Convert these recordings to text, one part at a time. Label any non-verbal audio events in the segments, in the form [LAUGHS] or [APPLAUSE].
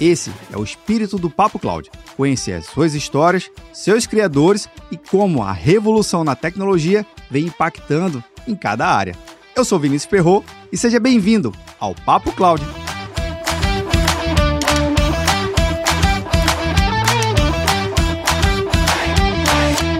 Esse é o espírito do Papo Cloud. Conhecer as suas histórias, seus criadores e como a revolução na tecnologia vem impactando em cada área. Eu sou Vinícius Ferro e seja bem-vindo ao Papo Cloud.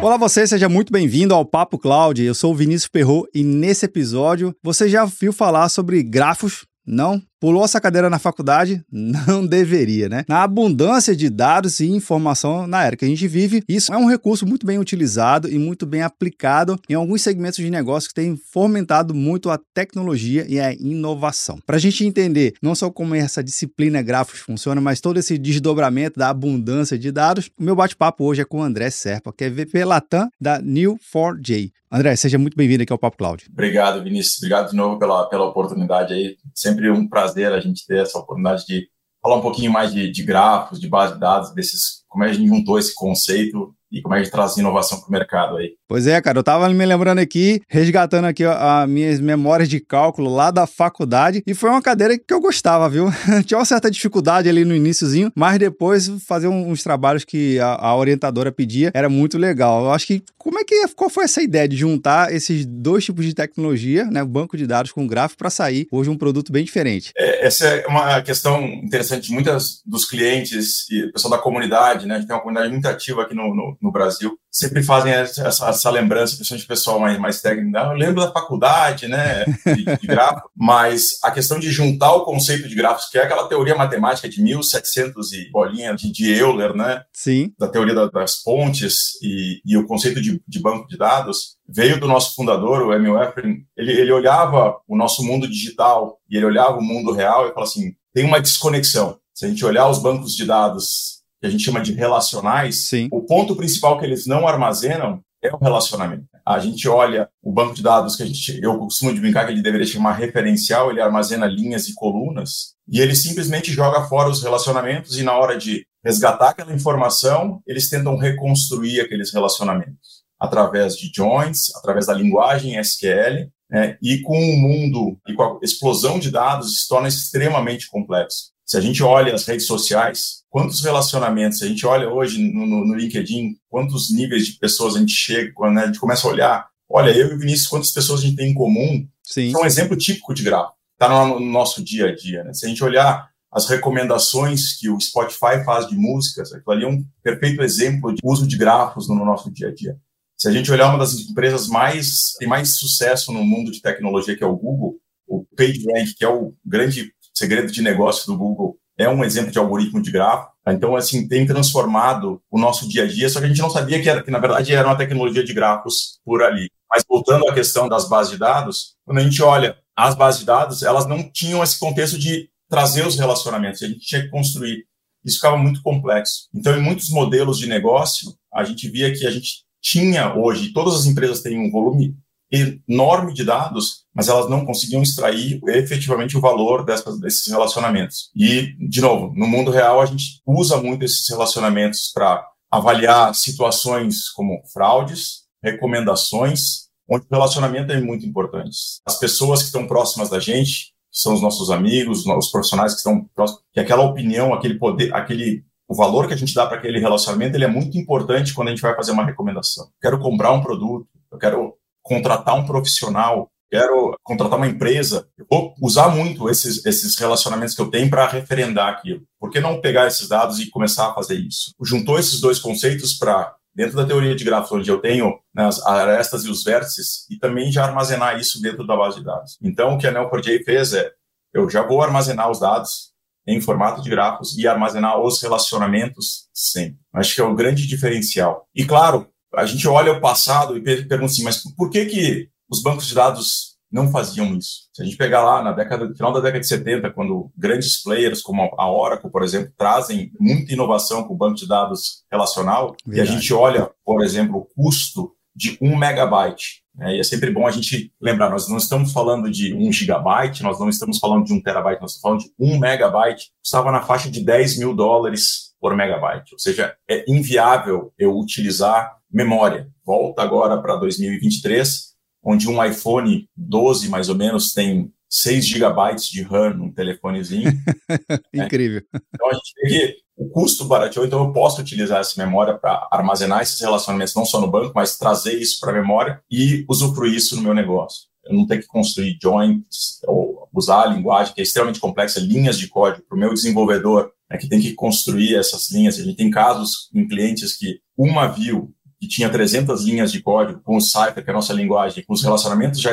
Olá você, seja muito bem-vindo ao Papo Cloud. Eu sou o Vinícius Perro e nesse episódio você já viu falar sobre grafos? Não? Pulou essa cadeira na faculdade? Não [LAUGHS] deveria, né? Na abundância de dados e informação na era que a gente vive, isso é um recurso muito bem utilizado e muito bem aplicado em alguns segmentos de negócio que têm fomentado muito a tecnologia e a inovação. Para a gente entender não só como essa disciplina gráficos funciona, mas todo esse desdobramento da abundância de dados, o meu bate-papo hoje é com o André Serpa, que é VP Latam da New4j. André, seja muito bem-vindo aqui ao Papo Cloud. Obrigado, Vinícius. Obrigado de novo pela, pela oportunidade aí. Sempre um prazer a gente ter essa oportunidade de falar um pouquinho mais de, de grafos, de base de dados, desses, como é que a gente juntou esse conceito e como é que traz inovação para o mercado aí. Pois é, cara, eu tava me lembrando aqui, resgatando aqui as minhas memórias de cálculo lá da faculdade, e foi uma cadeira que eu gostava, viu? [LAUGHS] Tinha uma certa dificuldade ali no iníciozinho, mas depois fazer uns trabalhos que a, a, orientadora pedia era muito legal. Eu acho que como é que qual foi essa ideia de juntar esses dois tipos de tecnologia, né, banco de dados com gráfico para sair hoje um produto bem diferente? É, essa é uma questão interessante. Muitas dos clientes e pessoal da comunidade, né, a gente tem uma comunidade muito ativa aqui no, no, no Brasil, sempre fazem essa, essa lembrança, principalmente pessoal mais, mais técnico. Eu lembro da faculdade, né, de, de [LAUGHS] mas a questão de juntar o conceito de gráficos, que é aquela teoria matemática de 1700 e bolinha de, de Euler, né? Sim. Da teoria da, das pontes e, e o conceito de, de, banco de dados, veio do nosso fundador, o Emil Efren. Ele, ele olhava o nosso mundo digital e ele olhava o mundo real e falava assim, tem uma desconexão. Se a gente olhar os bancos de dados que a gente chama de relacionais, Sim. o ponto principal que eles não armazenam é o relacionamento. A gente olha o banco de dados que a gente, eu costumo de brincar que ele deveria chamar referencial, ele armazena linhas e colunas, e ele simplesmente joga fora os relacionamentos e na hora de resgatar aquela informação, eles tentam reconstruir aqueles relacionamentos através de joins, através da linguagem SQL, né, e com o mundo e com a explosão de dados, se torna extremamente complexo. Se a gente olha as redes sociais, quantos relacionamentos, a gente olha hoje no, no, no LinkedIn, quantos níveis de pessoas a gente chega, quando a gente começa a olhar, olha, eu e o Vinícius, quantas pessoas a gente tem em comum, Sim. é um exemplo típico de grafo, está no, no, nosso dia a dia. Né? Se a gente olhar as recomendações que o Spotify faz de músicas, aquilo ali é um perfeito exemplo de uso de grafos no, no nosso dia a dia. Se a gente olhar uma das empresas mais tem mais sucesso no mundo de tecnologia, que é o Google, o PageRank, que é o grande segredo de negócio do Google é um exemplo de algoritmo de grafo. Então, assim, tem transformado o nosso dia a dia, só que a gente não sabia que, era, que na verdade, era uma tecnologia de grafos por ali. Mas voltando à questão das bases de dados, quando a gente olha as bases de dados, elas não tinham esse contexto de trazer os relacionamentos, a gente tinha que construir. Isso ficava muito complexo. Então, em muitos modelos de negócio, a gente via que a gente tinha hoje, todas as empresas têm um volume enorme de dados, mas elas não conseguiam extrair efetivamente o valor dessas, desses relacionamentos. E, de novo, no mundo real, a gente usa muito esses relacionamentos para avaliar situações como fraudes, recomendações, onde o relacionamento é muito importante. As pessoas que estão próximas da gente, que são os nossos amigos, os profissionais que estão próximos, que aquela opinião, aquele poder, aquele o valor que a gente dá para aquele relacionamento, ele é muito importante quando a gente vai fazer uma recomendação. Quero comprar um produto, eu quero contratar um profissional, quero contratar uma empresa, eu vou usar muito esses, esses relacionamentos que eu tenho para referendar aquilo. Por que não pegar esses dados e começar a fazer isso? Juntou esses dois conceitos para, dentro da teoria de grafos, onde eu tenho as arestas e os vértices, e também já armazenar isso dentro da base de dados. Então, o que a Neo4j fez é, eu já vou armazenar os dados em formato de grafos e armazenar os relacionamentos sempre. Acho que é o grande diferencial. E claro, a gente olha o passado e pergunta assim, mas por que que os bancos de dados não faziam isso. Se a gente pegar lá na década, no final da década de 70, quando grandes players como a Oracle, por exemplo, trazem muita inovação com o banco de dados relacional, Verdade. e a gente olha, por exemplo, o custo de um megabyte. Né? E é sempre bom a gente lembrar, nós não estamos falando de um gigabyte, nós não estamos falando de um terabyte, nós estamos falando de um megabyte. Estava na faixa de 10 mil dólares por megabyte. Ou seja, é inviável eu utilizar memória. Volta agora para 2023, onde um iPhone 12, mais ou menos, tem 6 gigabytes de RAM num telefonezinho. [LAUGHS] Incrível. Né? Então a gente vê que o custo barateou, então eu posso utilizar essa memória para armazenar esses relacionamentos não só no banco, mas trazer isso para a memória e usufruir isso no meu negócio. Eu não tenho que construir joins ou usar a linguagem que é extremamente complexa, linhas de código para o meu desenvolvedor, né, que tem que construir essas linhas. A gente tem casos em clientes que uma view que tinha 300 linhas de código com o Cypher, que é a nossa linguagem, com os relacionamentos já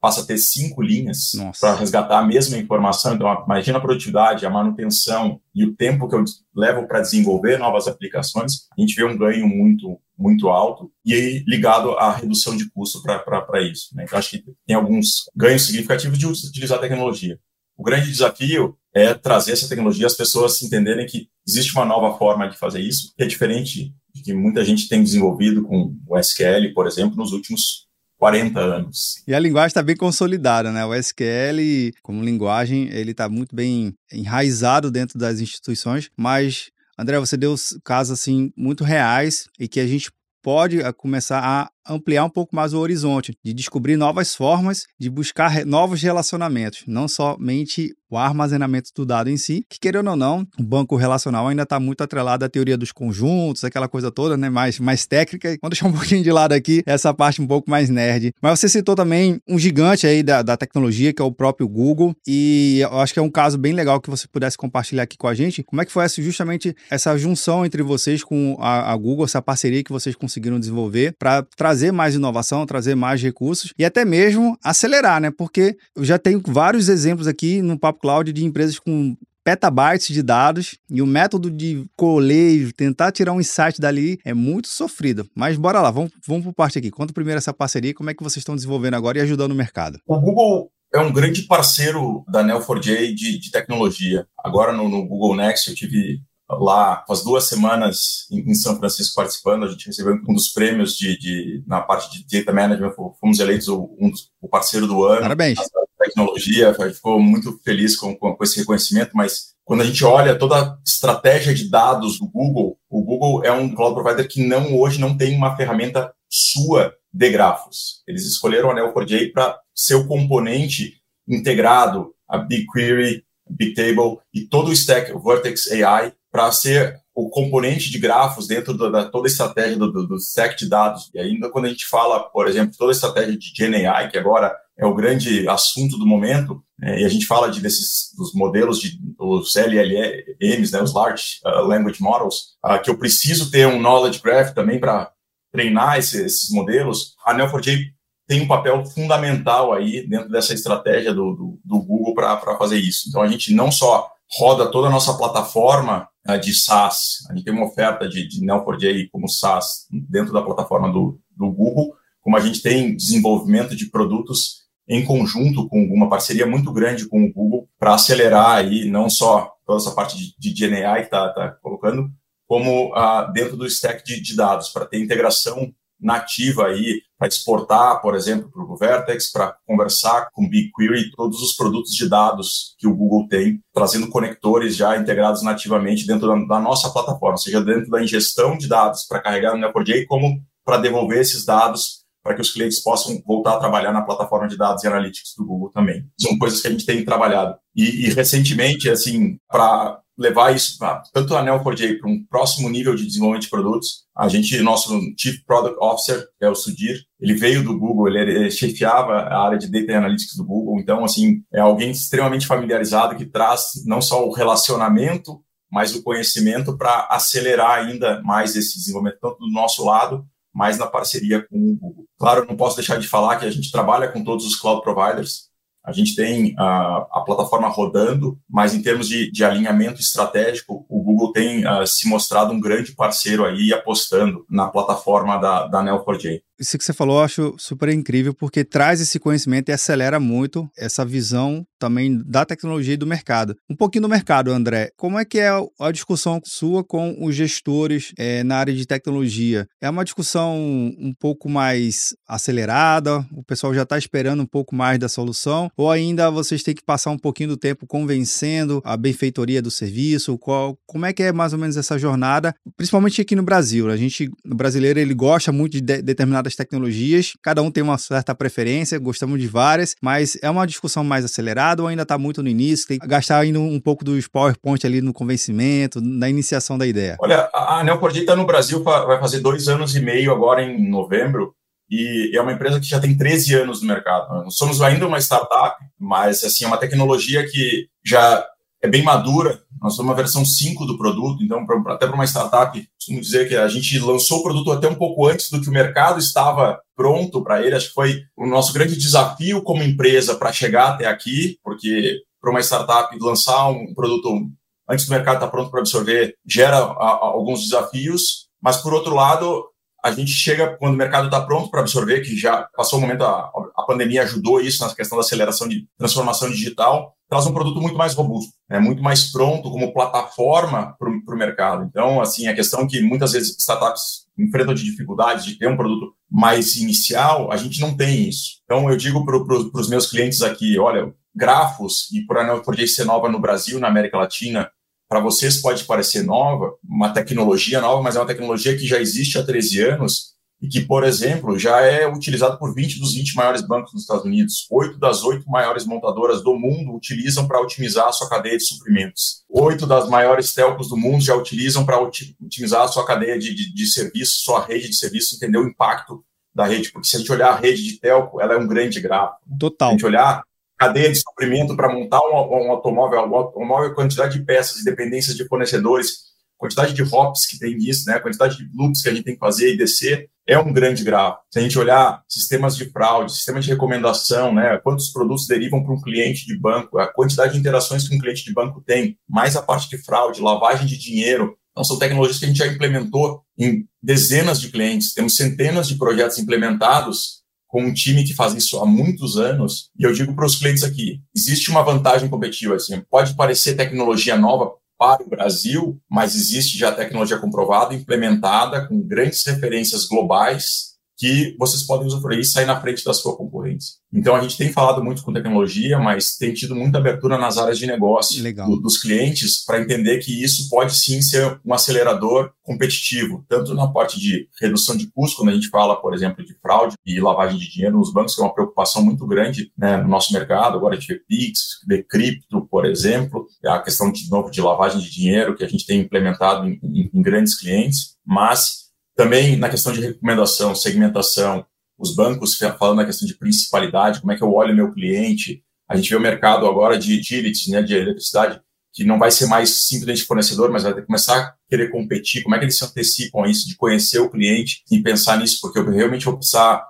passa a ter cinco linhas para resgatar a mesma informação. Então, imagina a produtividade, a manutenção e o tempo que eu levo para desenvolver novas aplicações. A gente vê um ganho muito, muito alto e aí ligado à redução de custo para isso. Né? Então, acho que tem alguns ganhos significativos de utilizar a tecnologia. O grande desafio é trazer essa tecnologia, as pessoas entenderem que existe uma nova forma de fazer isso, que é diferente de que muita gente tem desenvolvido com o SQL, por exemplo, nos últimos 40 anos. E a linguagem está bem consolidada, né? O SQL, como linguagem, ele está muito bem enraizado dentro das instituições, mas André, você deu casos assim muito reais e que a gente pode eh, começar a ampliar um pouco mais o horizonte, de descobrir novas formas de buscar novos relacionamentos, não somente o armazenamento do dado em si, que querendo ou não, o banco relacional ainda está muito atrelado à teoria dos conjuntos, aquela coisa toda, né, mais, mais técnica. Vamos deixar um pouquinho de lado aqui essa parte um pouco mais nerd. Mas você citou também um gigante aí da, da tecnologia, que é o próprio Google, e eu acho que é um caso bem legal que você pudesse compartilhar aqui com a gente. Como é que foi essa, justamente essa junção entre vocês com a, a Google, essa parceria que vocês conseguiram desenvolver para trazer mais inovação, trazer mais recursos e até mesmo acelerar, né? Porque eu já tenho vários exemplos aqui no Papo Cloud de empresas com petabytes de dados e o método de colher, tentar tirar um insight dali é muito sofrido. Mas bora lá, vamos, vamos por parte aqui. Conta primeiro essa parceria, como é que vocês estão desenvolvendo agora e ajudando o mercado. O Google é um grande parceiro da Neo4j de, de tecnologia. Agora no, no Google Next eu tive lá faz duas semanas em, São Francisco participando, a gente recebeu um dos prêmios de, de na parte de data management, fomos eleitos o, um dos, o parceiro do ano. Parabéns. Tecnologia, a gente ficou muito feliz com, com, com esse reconhecimento, mas quando a gente olha toda a estratégia de dados do Google, o Google é um cloud provider que não hoje não tem uma ferramenta sua de grafos. Eles escolheram a Neo4j para ser o componente integrado a BigQuery, Bigtable e todo o stack, o Vertex AI, para ser o componente de grafos dentro da, da toda a estratégia do, do, do, stack de dados. E ainda quando a gente fala, por exemplo, toda a estratégia de GenAI, que agora é o grande assunto do momento, né, e a gente fala de, desses dos modelos de os LLMs, né, os Large uh, Language Models, uh, que eu preciso ter um Knowledge Graph também para treinar esses, esses modelos, a Neo4j tem um papel fundamental aí dentro dessa estratégia do, do, do Google para fazer isso. Então, a gente não só roda toda a nossa plataforma de SaaS. A gente tem uma oferta de, de Neo4j como SaaS dentro da plataforma do, do Google, como a gente tem desenvolvimento de produtos em conjunto com uma parceria muito grande com o Google para acelerar aí não só toda essa parte de, de GenAI que está tá colocando, como uh, dentro do stack de, de dados, para ter integração nativa aí para exportar, por exemplo, para o Vertex, para conversar com BigQuery, todos os produtos de dados que o Google tem, trazendo conectores já integrados nativamente dentro da, da nossa plataforma, seja dentro da ingestão de dados para carregar no Neo4j, como para devolver esses dados para que os clientes possam voltar a trabalhar na plataforma de dados e analytics do Google também. São coisas que a gente tem trabalhado. E, e recentemente, assim, para levar isso pra, tanto a Neo4j para um próximo nível de desenvolvimento de produtos. A gente, nosso Chief Product Officer, que é o Sudir, ele veio do Google, ele, chefiava a área de Data Analytics do Google, então, assim, é alguém extremamente familiarizado que traz não só o relacionamento, mas o conhecimento para acelerar ainda mais esse desenvolvimento, tanto do nosso lado, mas na parceria com o Google. Claro, não posso deixar de falar que a gente trabalha com todos os cloud providers, a gente tem a, a plataforma rodando, mas em termos de, de alinhamento estratégico, Google tem uh, se mostrado um grande parceiro aí apostando na plataforma da, da Neo4j. Isso que você falou eu acho super incrível, porque traz esse conhecimento e acelera muito essa visão também da tecnologia e do mercado. Um pouquinho do mercado, André. Como é que é a discussão sua com os gestores é, na área de tecnologia? É uma discussão um pouco mais acelerada? O pessoal já está esperando um pouco mais da solução? Ou ainda vocês têm que passar um pouquinho do tempo convencendo a benfeitoria do serviço? Qual, como é que é mais ou menos essa jornada? Principalmente aqui no Brasil. A gente, o brasileiro, ele gosta muito de, de determinadas tecnologias. Cada um tem uma certa preferência, gostamos de várias, mas é uma discussão mais acelerada ou ainda está muito no início? Tem que gastar ainda um pouco dos PowerPoint ali no convencimento, na iniciação da ideia? Olha, a Neocordi está no Brasil, vai fazer dois anos e meio agora em novembro, e é uma empresa que já tem 13 anos no mercado. Nós somos ainda uma startup, mas assim, é uma tecnologia que já é bem madura. Nós somos uma versão 5 do produto, então, pra, até para uma startup, costumo dizer que a gente lançou o produto até um pouco antes do que o mercado estava pronto para ele. Acho que foi o nosso grande desafio como empresa para chegar até aqui, porque para uma startup lançar um produto antes do mercado estar tá pronto para absorver gera a, a, alguns desafios, mas por outro lado, a gente chega quando o mercado está pronto para absorver, que já passou o momento, a, a pandemia ajudou isso na questão da aceleração de transformação digital, traz um produto muito mais robusto, é muito mais pronto como plataforma para o mercado. Então, assim, a questão que muitas vezes startups enfrentam de dificuldades de ter um produto mais inicial, a gente não tem isso. Então, eu digo para pro, os meus clientes aqui, olha, Grafos e por Anel por ser nova no Brasil, na América Latina, para vocês pode parecer nova, uma tecnologia nova, mas é uma tecnologia que já existe há 13 anos e que, por exemplo, já é utilizado por 20 dos 20 maiores bancos dos Estados Unidos. Oito das oito maiores montadoras do mundo utilizam para otimizar a sua cadeia de suprimentos. Oito das maiores telcos do mundo já utilizam para otimizar a sua cadeia de, de, de serviço, sua rede de serviço, entender o impacto da rede. Porque se a gente olhar a rede de telco, ela é um grande gráfico. Total. Se a gente olhar cadeia de suprimento para montar um, um automóvel, um automóvel, quantidade de peças e dependências de fornecedores, quantidade de hops que tem nisso, né, quantidade de loops que a gente tem que fazer e descer, é um grande grau. Se a gente olhar sistemas de fraude, sistemas de recomendação, né, quantos produtos derivam para um cliente de banco, a quantidade de interações que um cliente de banco tem, mais a parte de fraude, lavagem de dinheiro, então, são tecnologias que a gente já implementou em dezenas de clientes. Temos centenas de projetos implementados com um time que faz isso há muitos anos, e eu digo para os clientes aqui, existe uma vantagem competitiva, assim, pode parecer tecnologia nova para o Brasil, mas existe já tecnologia comprovada, implementada, com grandes referências globais, que vocês podem usufruir e sair na frente da sua concorrência. Então, a gente tem falado muito com tecnologia, mas tem tido muita abertura nas áreas de negócio do, dos clientes para entender que isso pode sim ser um acelerador competitivo, tanto na parte de redução de custos, quando a gente fala, por exemplo, de fraude e lavagem de dinheiro nos bancos, que é uma preocupação muito grande né, no nosso mercado. Agora vê PIX, de cripto, por exemplo, a questão de novo de lavagem de dinheiro que a gente tem implementado em, em, em grandes clientes, mas também na questão de recomendação, segmentação, os bancos falando na questão de principalidade, como é que eu olho meu cliente. A gente vê o mercado agora de utilities, né, de eletricidade, que não vai ser mais simplesmente fornecedor, mas vai começar a querer competir. Como é que eles se antecipam a isso, de conhecer o cliente e pensar nisso? Porque eu realmente vou precisar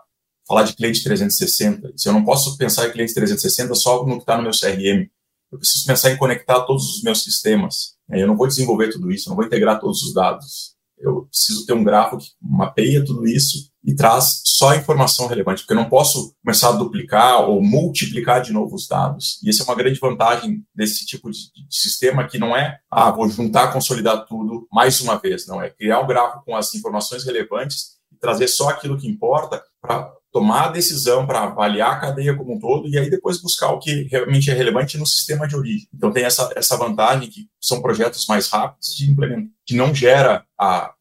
falar de cliente 360. Se eu não posso pensar em cliente 360 só no que está no meu CRM, eu preciso pensar em conectar todos os meus sistemas. Eu não vou desenvolver tudo isso, não vou integrar todos os dados eu preciso ter um grafo que mapeia tudo isso e traz só a informação relevante, porque eu não posso começar a duplicar ou multiplicar de novo os dados. E essa é uma grande vantagem desse tipo de, sistema, que não é, ah, vou juntar, consolidar tudo mais uma vez, não, é criar um gráfico com as informações relevantes e trazer só aquilo que importa para tomar a decisão para avaliar a cadeia como um todo e aí depois buscar o que realmente é relevante no sistema de origem. Então tem essa, essa vantagem que são projetos mais rápidos de implementar, que não gera a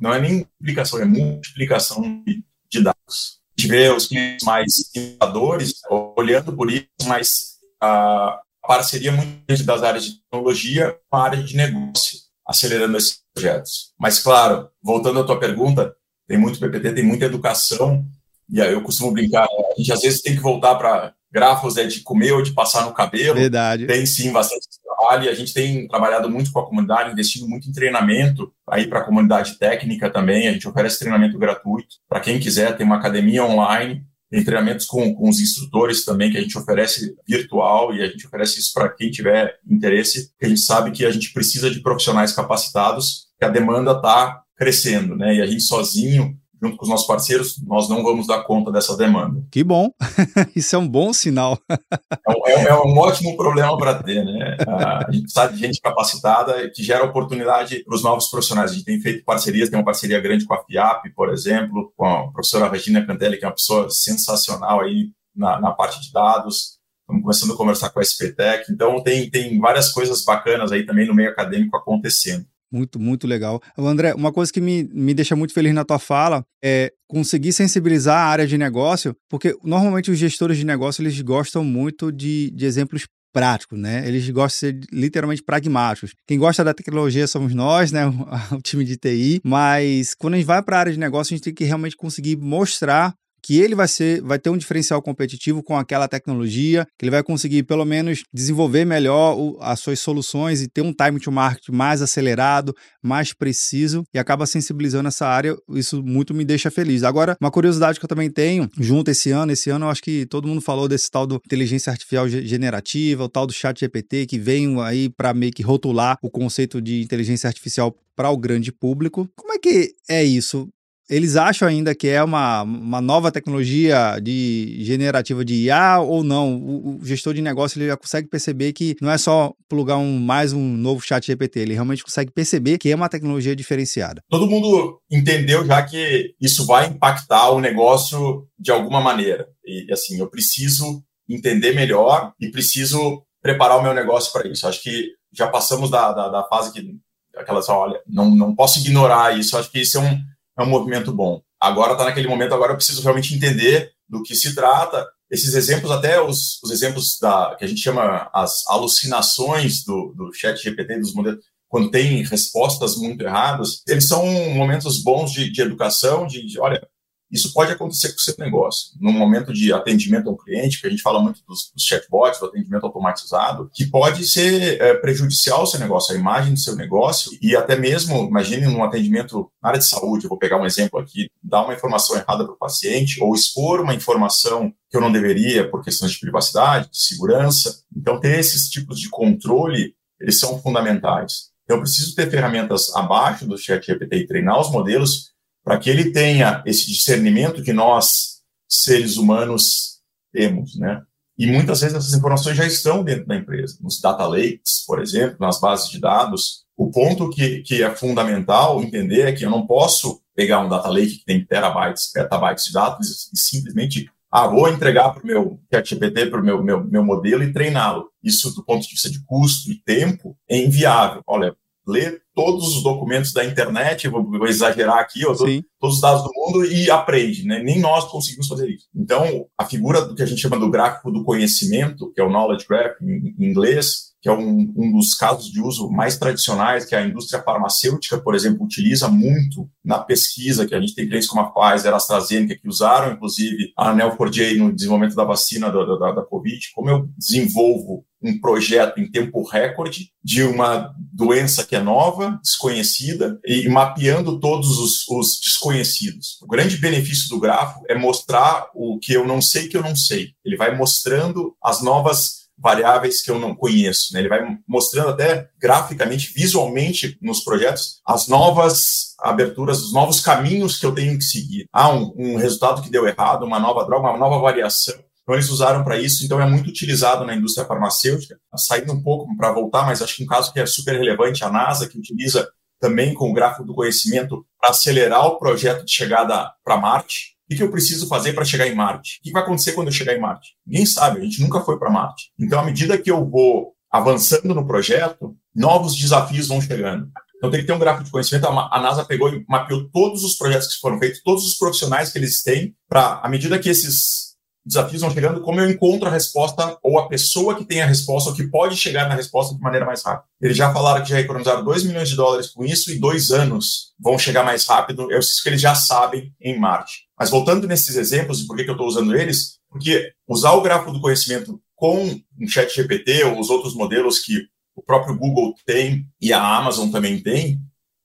não é nem implicação, é multiplicação de, de dados. A gente vê os clientes mais inovadores olhando por isso, mas a parceria muito das áreas de tecnologia com a área de negócio, acelerando esses projetos. Mas, claro, voltando à tua pergunta, tem muito PPT, tem muita educação e aí eu costumo brincar, a gente às vezes tem que voltar para grafos é de comer ou de passar no cabelo. Verdade. Tem sim bastante trabalho e a gente tem trabalhado muito com a comunidade, investindo muito em treinamento aí para a comunidade técnica também. A gente oferece treinamento gratuito para quem quiser, tem uma academia online, tem treinamentos com, com os instrutores também que a gente oferece virtual e a gente oferece isso para quem tiver interesse, a gente sabe que a gente precisa de profissionais capacitados, que a demanda está crescendo, né? E a gente sozinho junto com os nossos parceiros, nós não vamos dar conta dessa demanda. Que bom, [LAUGHS] isso é um bom sinal. é, é, é um ótimo problema para ter, né? A gente precisa de gente capacitada que gera oportunidade para os novos profissionais. A gente tem feito parcerias, tem uma parceria grande com a FIAP, por exemplo, com a professora Regina Cantelli, que é uma pessoa sensacional aí na, na parte de dados. Estamos começando a conversar com a SPTEC. Então, tem, tem várias coisas bacanas aí também no meio acadêmico acontecendo. Muito, muito legal. André, uma coisa que me, me deixa muito feliz na tua fala é conseguir sensibilizar a área de negócio, porque normalmente os gestores de negócio eles gostam muito de, de exemplos práticos, né? Eles gostam de ser literalmente pragmáticos. Quem gosta da tecnologia somos nós, né? [LAUGHS] O, time de TI, mas quando a gente vai para a área de negócio, a gente tem que realmente conseguir mostrar que ele vai ser, vai ter um diferencial competitivo com aquela tecnologia, que ele vai conseguir pelo menos desenvolver melhor o, as suas soluções e ter um time to market mais acelerado, mais preciso e acaba sensibilizando essa área. Isso muito me deixa feliz. Agora, uma curiosidade que eu também tenho, junto esse ano, esse ano eu acho que todo mundo falou desse tal do inteligência artificial generativa, o tal do chat GPT que vem aí para meio que rotular o conceito de inteligência artificial para o grande público. Como é que é isso? Eles acham ainda que é uma, uma nova tecnologia de generativa de IA ou não? O, o, gestor de negócio ele já consegue perceber que não é só plugar um, mais um novo chat GPT, ele realmente consegue perceber que é uma tecnologia diferenciada. Todo mundo entendeu já que isso vai impactar o negócio de alguma maneira. E assim, eu preciso entender melhor e preciso preparar o meu negócio para isso. Acho que já passamos da, da, da fase que aquela só, olha, não, não posso ignorar isso. Acho que isso é um é um movimento bom. Agora está naquele momento, agora eu preciso realmente entender do que se trata. Esses exemplos, até os, os exemplos da que a gente chama as alucinações do, do chat GPT, dos modelos, quando tem respostas muito erradas, eles são momentos bons de, de educação, de, de, olha, isso pode acontecer com o seu negócio. No momento de atendimento ao cliente, que a gente fala muito dos, dos chatbots, do atendimento automatizado, que pode ser é, prejudicial ao seu negócio, a imagem do seu negócio, e até mesmo, imagine num atendimento na área de saúde, eu vou pegar um exemplo aqui, dar uma informação errada para o paciente, ou expor uma informação que eu não deveria por questões de privacidade, de segurança. Então, ter esses tipos de controle, eles são fundamentais. Então, eu preciso ter ferramentas abaixo do chat GPT e treinar os modelos para que ele tenha esse discernimento que nós, seres humanos, temos, né? E muitas vezes essas informações já estão dentro da empresa, nos data lakes, por exemplo, nas bases de dados. O ponto que, que é fundamental entender é que eu não posso pegar um data lake que tem terabytes, petabytes de dados e simplesmente ah, vou entregar para o meu ChatGPT, para o meu, meu, meu modelo e treiná-lo. Isso, do ponto de vista de custo e tempo, é inviável. Olha, ler todos os documentos da internet, vou, vou exagerar aqui, ó, todos os dados do mundo e aprende, né? Nem nós conseguimos fazer isso. Então, a figura do que a gente chama do gráfico do conhecimento, que é o knowledge graph em, em inglês, que é um, um, dos casos de uso mais tradicionais que a indústria farmacêutica, por exemplo, utiliza muito na pesquisa, que a gente tem clientes como a Pfizer, a AstraZeneca, que usaram, inclusive, a Neo4j no desenvolvimento da vacina da, da, da Covid. Como eu desenvolvo um projeto em tempo recorde de uma doença que é nova, desconhecida, e mapeando todos os, os, desconhecidos. O grande benefício do grafo é mostrar o que eu não sei que eu não sei. Ele vai mostrando as novas variáveis que eu não conheço. Né? Ele vai mostrando até graficamente, visualmente nos projetos, as novas aberturas, os novos caminhos que eu tenho que seguir. Ah, um, um resultado que deu errado, uma nova droga, uma nova variação. Então, eles usaram para isso, então é muito utilizado na indústria farmacêutica. Saindo um pouco para voltar, mas acho que um caso que é super relevante, a NASA, que utiliza também com o gráfico do conhecimento para acelerar o projeto de chegada para Marte. O que eu preciso fazer para chegar em Marte? O que vai acontecer quando eu chegar em Marte? Ninguém sabe, a gente nunca foi para Marte. Então, à medida que eu vou avançando no projeto, novos desafios vão chegando. Então, tem que ter um gráfico de conhecimento. A NASA pegou e mapeou todos os projetos que foram feitos, todos os profissionais que eles têm, para, à medida que esses desafios vão chegando, como eu encontro a resposta ou a pessoa que tem a resposta ou que pode chegar na resposta de maneira mais rápida. Eles já falaram que já economizaram 2 milhões de dólares com isso e dois anos vão chegar mais rápido. É isso que eles já sabem em Marte. Mas voltando nesses exemplos, e por que, que eu estou usando eles? Porque usar o gráfico do conhecimento com um chat GPT ou os outros modelos que o próprio Google tem e a Amazon também tem,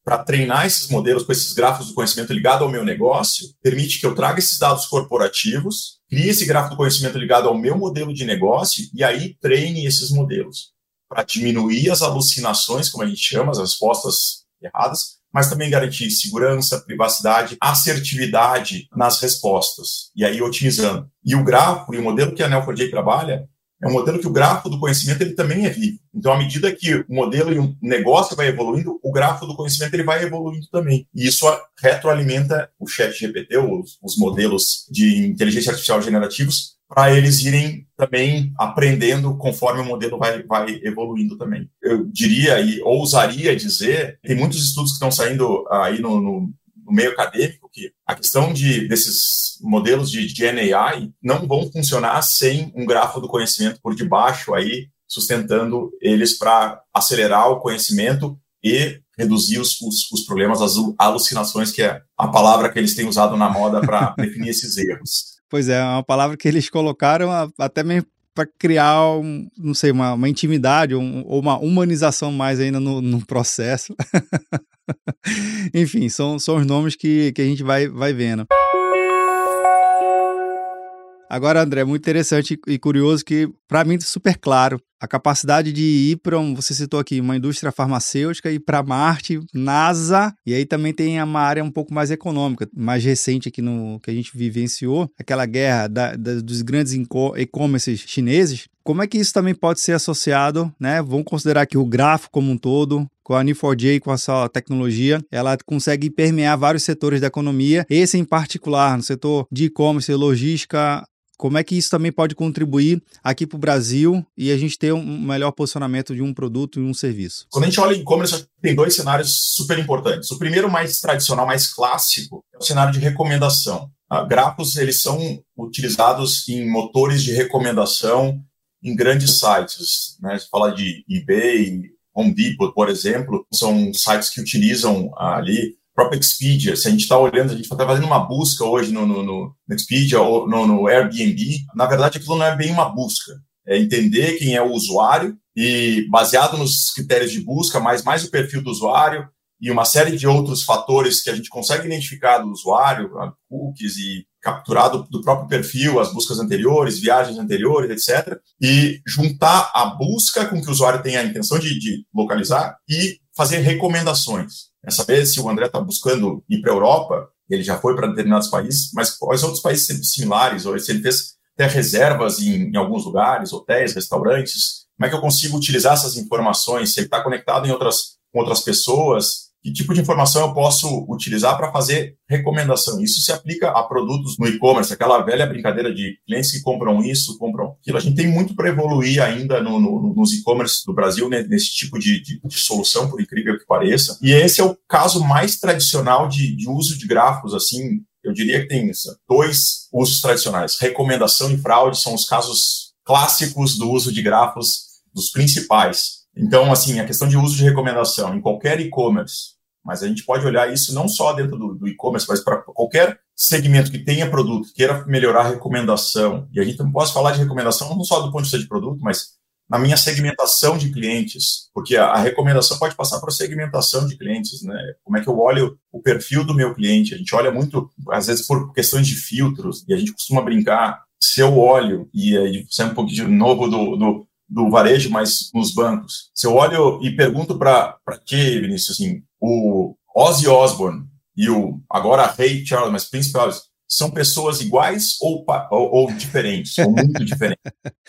para treinar esses modelos com esses gráficos do conhecimento ligado ao meu negócio, permite que eu traga esses dados corporativos, crie esse gráfico do conhecimento ligado ao meu modelo de negócio e aí treine esses modelos para diminuir as alucinações, como a gente chama, as respostas erradas, mas também garantir segurança, privacidade, assertividade nas respostas, e aí otimizando. E o grafo e o modelo que a Neo4j trabalha é um modelo que o gráfico do conhecimento ele também é vivo. Então, à medida que o modelo e o negócio vai evoluindo, o gráfico do conhecimento ele vai evoluindo também. E isso retroalimenta o chat GPT, os, os modelos de inteligência artificial generativos, para eles irem também aprendendo conforme o modelo vai, vai evoluindo também. Eu diria e ousaria dizer, tem muitos estudos que estão saindo aí no, no, no meio acadêmico, que a questão de, desses modelos de GNAI não vão funcionar sem um grafo do conhecimento por debaixo aí, sustentando eles para acelerar o conhecimento e reduzir os, os, os, problemas, as alucinações, que é a palavra que eles têm usado na moda para [LAUGHS] definir esses erros. Pois é, é uma palavra que eles colocaram até mesmo para criar, um, não sei, uma, uma intimidade um, ou uma humanização mais ainda no, no processo. [LAUGHS] Enfim, são, são os nomes que, que a gente vai, vai vendo. Agora, André, muito interessante e curioso que, para mim, é super claro. A capacidade de ir para, um, você citou aqui, uma indústria farmacêutica, ir para Marte, NASA, e aí também tem uma área um pouco mais econômica, mais recente aqui no que a gente vivenciou, aquela guerra da, da, dos grandes e-commerces chineses. Como é que isso também pode ser associado, né? Vamos considerar que o gráfico como um todo, com a Neo4j, com a sua tecnologia, ela consegue permear vários setores da economia, esse em particular, no setor de e-commerce, logística, como é que isso também pode contribuir aqui para o Brasil e a gente ter um melhor posicionamento de um produto e um serviço? Quando a gente olha e-commerce, tem dois cenários super importantes. O primeiro, mais tradicional, mais clássico, é o cenário de recomendação. Ah, grafos, eles são utilizados em motores de recomendação em grandes sites. Né? Você fala de eBay, Home Depot, por exemplo, são sites que utilizam ali próprio Expedia, se a gente está olhando, a gente está fazendo uma busca hoje no, no, no Expedia ou no, no, Airbnb, na verdade aquilo não é bem uma busca, é entender quem é o usuário e baseado nos critérios de busca, mais mais o perfil do usuário e uma série de outros fatores que a gente consegue identificar do usuário, cookies e capturar do, do próprio perfil, as buscas anteriores, viagens anteriores, etc. E juntar a busca com que o usuário tem a intenção de, de localizar e fazer recomendações é saber se o André está buscando ir para a Europa, ele já foi para determinados países, mas quais outros países similares, ou se ele fez até reservas em, em, alguns lugares, hotéis, restaurantes, como é que eu consigo utilizar essas informações, se ele está conectado em outras, com outras pessoas, que tipo de informação eu posso utilizar para fazer recomendação. Isso se aplica a produtos no e-commerce, aquela velha brincadeira de clientes que compram isso, compram aquilo. A gente tem muito para evoluir ainda no, no, nos e-commerce do Brasil né, nesse tipo de, de, de, solução, por incrível que pareça. E esse é o caso mais tradicional de, de uso de gráficos, assim, eu diria que tem dois usos tradicionais. Recomendação e fraude são os casos clássicos do uso de grafos, dos principais. Então, assim, a questão de uso de recomendação em qualquer e-commerce, mas a gente pode olhar isso não só dentro do, do e-commerce, mas para qualquer segmento que tenha produto, queira melhorar a recomendação. E a gente não pode falar de recomendação não só do ponto de vista de produto, mas na minha segmentação de clientes, porque a, a recomendação pode passar para a segmentação de clientes, né? Como é que eu olho o perfil do meu cliente? A gente olha muito, às vezes, por questões de filtros, e a gente costuma brincar. Se eu olho, e aí sai um pouquinho de novo do, do, do varejo, mas nos bancos. Se eu olho e pergunto para ti, Vinícius, assim, o Ozzy Osbourne e o agora Ray Charles, mas Prince Charles, são pessoas iguais ou, ou, ou diferentes, ou muito [LAUGHS] diferentes?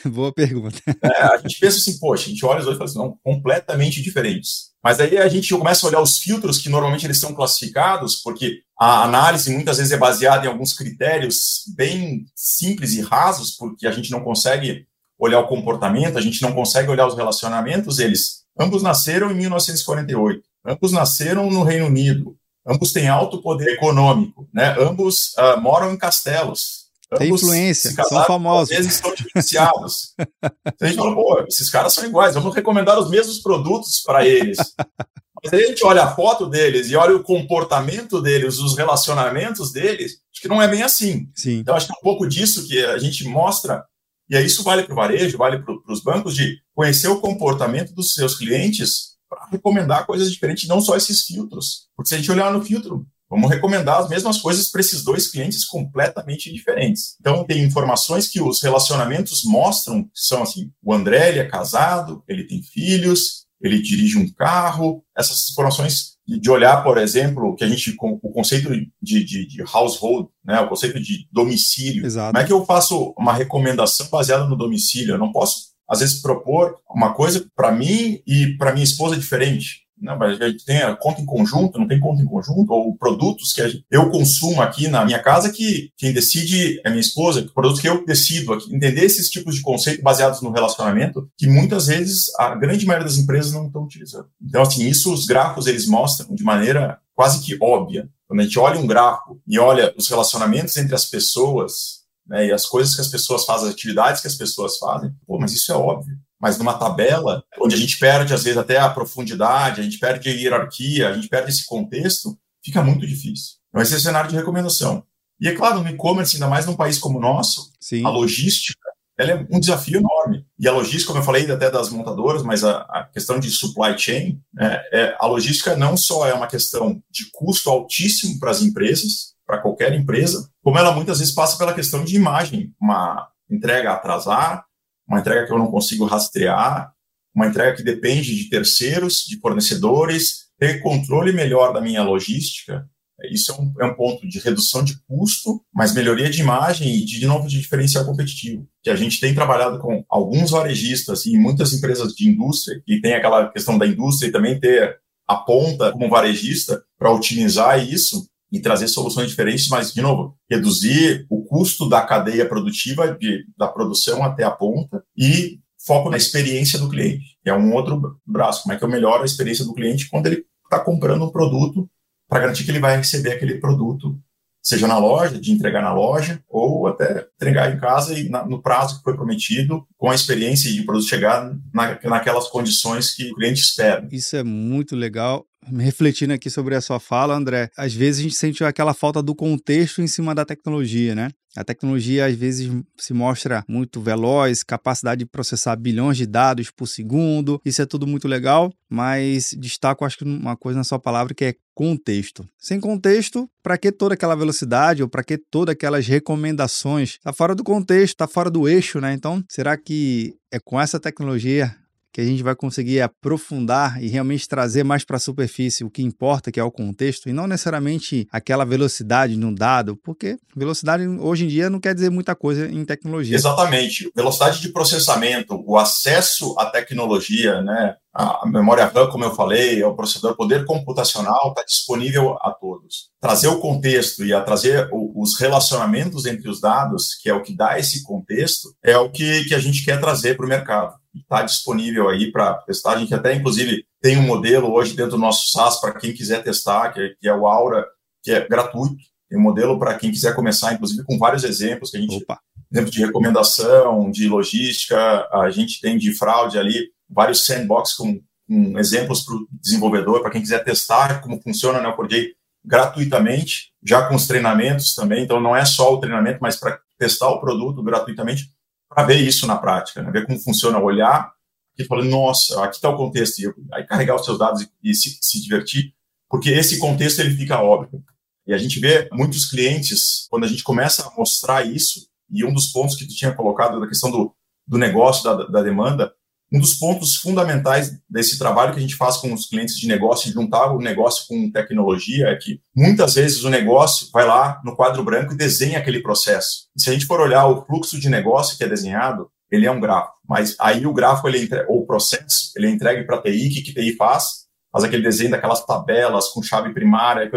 Boa pergunta. É, a gente pensa assim, poxa, a gente olha os dois e fala assim, não, completamente diferentes. Mas aí a gente começa a olhar os filtros que normalmente eles são classificados, porque a análise muitas vezes é baseada em alguns critérios bem simples e rasos, porque a gente não consegue olhar o comportamento, a gente não consegue olhar os relacionamentos, eles ambos nasceram em 1948. Ambos nasceram no Reino Unido. Ambos têm alto poder econômico, né? Ambos uh, moram em castelos. Tem influência, casaram, são famosos. Às vezes estão diferenciados. [LAUGHS] a gente fala, pô, esses caras são iguais, vamos recomendar os mesmos produtos para eles. [LAUGHS] Mas aí a gente olha a foto deles e olha o comportamento deles, os relacionamentos deles, acho que não é bem assim. Sim. Então, acho que é um pouco disso que a gente mostra, e aí isso vale para o varejo, vale para os bancos, de conhecer o comportamento dos seus clientes para recomendar coisas diferentes, não só esses filtros. Porque se a gente olhar no filtro, vamos recomendar as mesmas coisas para esses dois clientes completamente diferentes. Então, tem informações que os relacionamentos mostram, que são assim, o André, ele é casado, ele tem filhos, ele dirige um carro, essas informações de olhar, por exemplo, que a gente o conceito de, de, de household, né, o conceito de domicílio. Exato. Como é que eu faço uma recomendação baseada no domicílio? Eu não posso às vezes propor uma coisa para mim e para minha esposa diferente. Não, mas a gente tem a conta em conjunto, não tem conta em conjunto, ou produtos que gente, eu consumo aqui na minha casa que quem decide é minha esposa, produtos que eu decido aqui. Entender esses tipos de conceito baseados no relacionamento que muitas vezes a grande maioria das empresas não estão utilizando. Então, assim, isso os gráficos eles mostram de maneira quase que óbvia. Quando a gente olha um gráfico e olha os relacionamentos entre as pessoas, né, e as coisas que as pessoas fazem, as atividades que as pessoas fazem, pô, mas isso é óbvio mas numa tabela, onde a gente perde, às vezes, até a profundidade, a gente perde a hierarquia, a gente perde esse contexto, fica muito difícil. Então, esse é o cenário de recomendação. E é claro, no e-commerce, ainda mais num país como o nosso, Sim. a logística ela é um desafio enorme. E a logística, como eu falei até das montadoras, mas a, a questão de supply chain, é, é, a logística não só é uma questão de custo altíssimo para as empresas, para qualquer empresa, como ela muitas vezes passa pela questão de imagem, uma entrega atrasar, uma entrega que eu não consigo rastrear, uma entrega que depende de terceiros, de fornecedores, ter controle melhor da minha logística. Isso é um, é um, ponto de redução de custo, mas melhoria de imagem e, de, de novo, de diferencial competitivo. Que a gente tem trabalhado com alguns varejistas e muitas empresas de indústria, e tem aquela questão da indústria e também ter a ponta como varejista para otimizar isso e trazer soluções diferentes, mas, de novo, reduzir o custo da cadeia produtiva, de, da produção até a ponta, e foco na experiência do cliente, que é um outro braço. Como é que eu melhoro a experiência do cliente quando ele está comprando um produto para garantir que ele vai receber aquele produto seja na loja, de entregar na loja, ou até entregar em casa e na, no prazo que foi prometido, com a experiência de o produto chegar na, naquelas condições que o cliente espera. Isso é muito legal refletindo aqui sobre a sua fala, André, às vezes a gente sente aquela falta do contexto em cima da tecnologia, né? A tecnologia às vezes se mostra muito veloz, capacidade de processar bilhões de dados por segundo. Isso é tudo muito legal, mas destaco acho que uma coisa na sua palavra que é contexto. Sem contexto, para que toda aquela velocidade ou para que todas aquelas recomendações? Está fora do contexto, está fora do eixo, né? Então, será que é com essa tecnologia que a gente vai conseguir aprofundar e realmente trazer mais para a superfície o que importa, que é o contexto, e não necessariamente aquela velocidade no dado, porque velocidade hoje em dia não quer dizer muita coisa em tecnologia. Exatamente. Velocidade de processamento, o acesso à tecnologia, né? a memória RAM, como eu falei, o processador poder computacional está disponível a todos. Trazer o contexto e a trazer o, os relacionamentos entre os dados, que é o que dá esse contexto, é o que, que a gente quer trazer para o mercado está disponível aí para testar. A gente até, inclusive, tem um modelo hoje dentro do nosso SaaS para quem quiser testar, que é, que é, o Aura, que é gratuito. Tem um modelo para quem quiser começar, inclusive, com vários exemplos que a gente. Opa. Exemplo de recomendação, de logística, a gente tem de fraude ali, vários sandbox com, com exemplos para o desenvolvedor, para quem quiser testar como funciona né, o Neo4j gratuitamente, já com os treinamentos também. Então, não é só o treinamento, mas para testar o produto gratuitamente para ver isso na prática, né? ver como funciona, olhar e falar, nossa, aqui está o contexto, e aí carregar os seus dados e, se, se, divertir, porque esse contexto ele fica óbvio. E a gente vê muitos clientes, quando a gente começa a mostrar isso, e um dos pontos que tu tinha colocado da questão do, do negócio, da, da demanda, um dos pontos fundamentais desse trabalho que a gente faz com os clientes de negócio, de juntar o negócio com tecnologia, é que muitas vezes o negócio vai lá no quadro branco e desenha aquele processo. E se a gente for olhar o fluxo de negócio que é desenhado, ele é um gráfico. Mas aí o gráfico, ele ou o processo, ele é entregue para a TI, que, que TI faz? Faz aquele desenho daquelas tabelas com chave primária,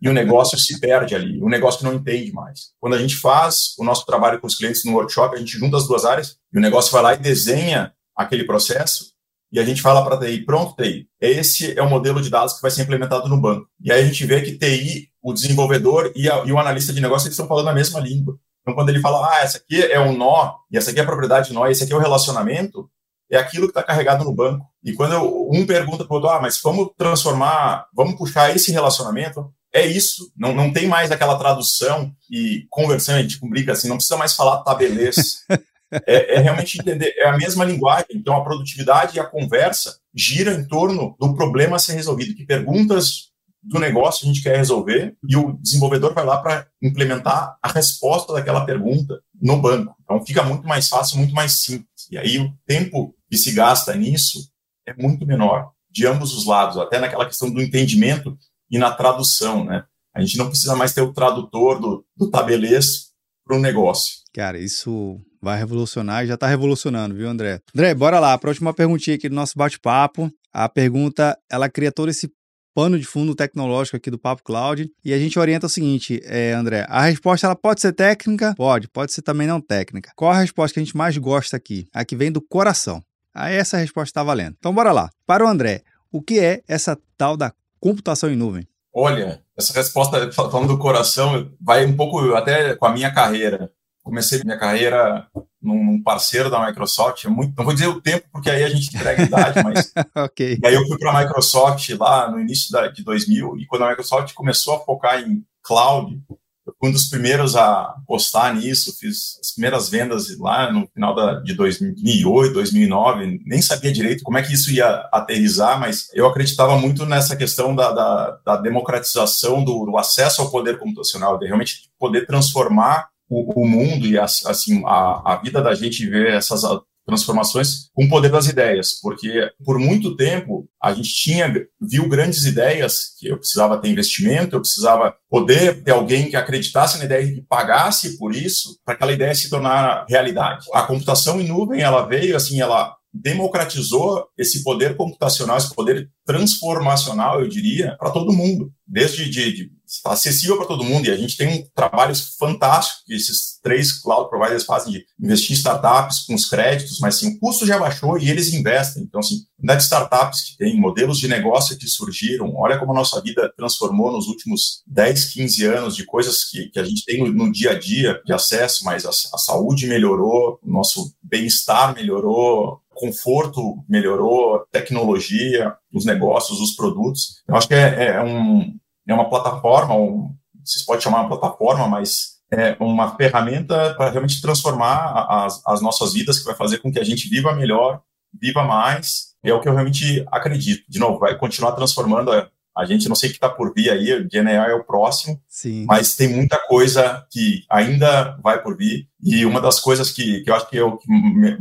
e o negócio se perde ali. O negócio não entende mais. Quando a gente faz o nosso trabalho com os clientes no workshop, a gente junta as duas áreas, e o negócio vai lá e desenha aquele processo e a gente fala para a TI, pronto, TI, esse é o modelo de dados que vai ser implementado no banco. E aí a gente vê que TI, o desenvolvedor e, a, e o analista de negócio, eles estão falando a mesma língua. Então, quando ele fala, ah, essa aqui é um nó, e essa aqui é a propriedade de nó, e esse aqui é o relacionamento, é aquilo que está carregado no banco. E quando eu, um pergunta para o outro, ah, mas vamos transformar, vamos puxar esse relacionamento, é isso, não, não tem mais aquela tradução e conversão, a gente brinca assim, não precisa mais falar tabelês. [LAUGHS] É, é, realmente entender, é a mesma linguagem. Então, a produtividade e a conversa gira em torno do problema a ser resolvido. Que perguntas do negócio a gente quer resolver e o desenvolvedor vai lá para implementar a resposta daquela pergunta no banco. Então, fica muito mais fácil, muito mais simples. E aí, o tempo que se gasta nisso é muito menor, de ambos os lados, até naquela questão do entendimento e na tradução, né? A gente não precisa mais ter o tradutor do, do tabelês para o negócio. Cara, isso vai revolucionar e já está revolucionando, viu, André? André, bora lá. Para a última perguntinha aqui do nosso bate-papo. A pergunta, ela cria todo esse pano de fundo tecnológico aqui do Papo Cloud e a gente orienta o seguinte, é, André, a resposta ela pode ser técnica? Pode, pode ser também não técnica. Qual a resposta que a gente mais gosta aqui? A que vem do coração. Aí essa resposta está valendo. Então bora lá. Para o André, o que é essa tal da computação em nuvem? Olha, essa resposta falando do coração vai um pouco até com a minha carreira comecei minha carreira num parceiro da Microsoft, muito, não vou dizer o tempo, porque aí a gente entrega a idade, mas. [LAUGHS] ok. E aí eu fui para a Microsoft lá no início da, de 2000, e quando a Microsoft começou a focar em cloud, eu fui um dos primeiros a postar nisso, fiz as primeiras vendas lá no final da, de 2008, 2009, nem sabia direito como é que isso ia aterrizar, mas eu acreditava muito nessa questão da, da, da democratização do, do acesso ao poder computacional, de realmente poder transformar o, o mundo e assim a, a vida da gente ver essas transformações com o poder das ideias, porque por muito tempo a gente tinha viu grandes ideias que eu precisava ter investimento, eu precisava poder ter alguém que acreditasse na ideia e que pagasse por isso para aquela ideia se tornar realidade. A computação em nuvem ela veio assim, ela democratizou esse poder computacional, esse poder transformacional, eu diria, para todo mundo, desde de, de está acessível para todo mundo e a gente tem um trabalho fantástico que esses três cloud providers fazem de investir em startups com os créditos, mas sim, o custo já baixou e eles investem. Então, assim, quantidade de startups que tem, modelos de negócio que surgiram, olha como a nossa vida transformou nos últimos 10, 15 anos de coisas que, que a gente tem no, no dia a dia de acesso, mas a, a saúde melhorou, o nosso bem-estar melhorou, conforto melhorou, tecnologia, os negócios, os produtos. Eu acho que é, é um, é uma plataforma, um, vocês podem chamar uma plataforma, mas é uma ferramenta para realmente transformar as, as nossas vidas, que vai fazer com que a gente viva melhor, viva mais. É o que eu realmente acredito. De novo, vai continuar transformando a, a gente. Não sei o que está por vir aí, o GNA é o próximo, Sim. mas tem muita coisa que ainda vai por vir. E uma das coisas que, que eu acho que é o que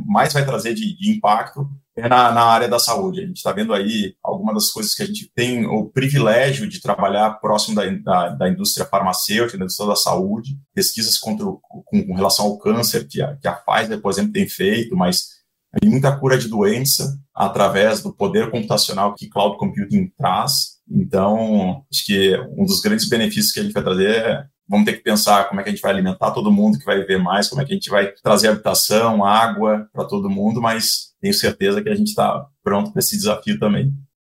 mais vai trazer de, de impacto é na, na, área da saúde. A gente está vendo aí algumas das coisas que a gente tem o privilégio de trabalhar próximo da, da, da indústria farmacêutica, da indústria da saúde, pesquisas contra, com, com, relação ao câncer que a, que a Pfizer, por exemplo, tem feito, mas tem muita cura de doença através do poder computacional que cloud computing traz. Então, acho que um dos grandes benefícios que a gente vai trazer é vamos ter que pensar como é que a gente vai alimentar todo mundo que vai viver mais, como é que a gente vai trazer habitação, água para todo mundo, mas tenho certeza que a gente está pronto para esse desafio também.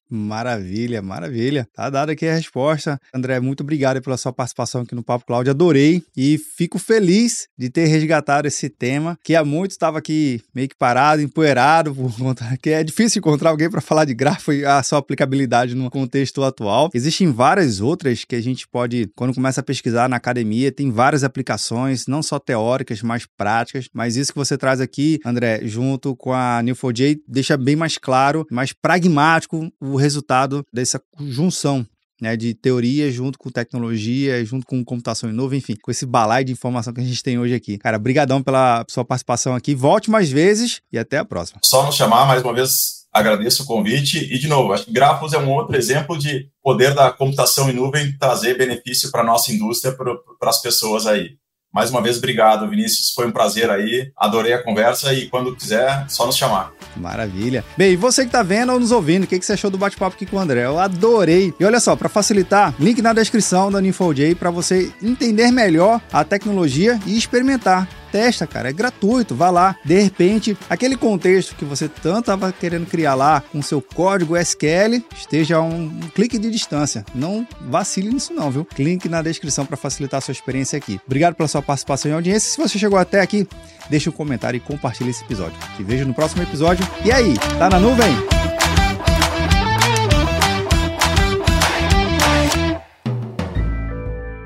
Maravilha, maravilha. Tá dada aqui a resposta. André, muito obrigado pela sua participação aqui no Papo Cláudio. Adorei e fico feliz de ter resgatado esse tema que há muito estava aqui meio que parado, empoeirado, por [LAUGHS] conta que é difícil encontrar alguém para falar de grafo e a sua aplicabilidade no contexto atual. Existem várias outras que a gente pode, quando começa a pesquisar na academia, tem várias aplicações, não só teóricas, mas práticas. Mas isso que você traz aqui, André, junto com a Neo4j, deixa bem mais claro, mais pragmático o resultado dessa junção né, de teoria junto com tecnologia, junto com computação em nuvem, enfim, com esse balaio de informação que a gente tem hoje aqui. Cara, brigadão pela sua participação aqui. Volte mais vezes e até a próxima. Só nos chamar mais uma vez. Agradeço o convite e, de novo, acho que Grafos é um outro exemplo de poder da computação em nuvem trazer benefício para a nossa indústria, para as pessoas aí. Mais uma vez, obrigado, Vinícius. Foi um prazer aí. Adorei a conversa e quando quiser, só nos chamar. Maravilha. Bem, e você que tá vendo ou nos ouvindo, o que, que você achou do bate-papo aqui com o André? Eu adorei. E olha só, para facilitar, link na descrição da Ninfold para você entender melhor a tecnologia e experimentar testa, cara, é gratuito, vá lá. De repente, aquele contexto que você tanto estava querendo criar lá com seu código SQL esteja a um, clique de distância. Não vacile nisso não, viu? Link na descrição para facilitar a sua experiência aqui. Obrigado pela sua participação e audiência. Se você chegou até aqui, deixe um comentário e compartilhe esse episódio. Te vejo no próximo episódio. E aí, tá na nuvem?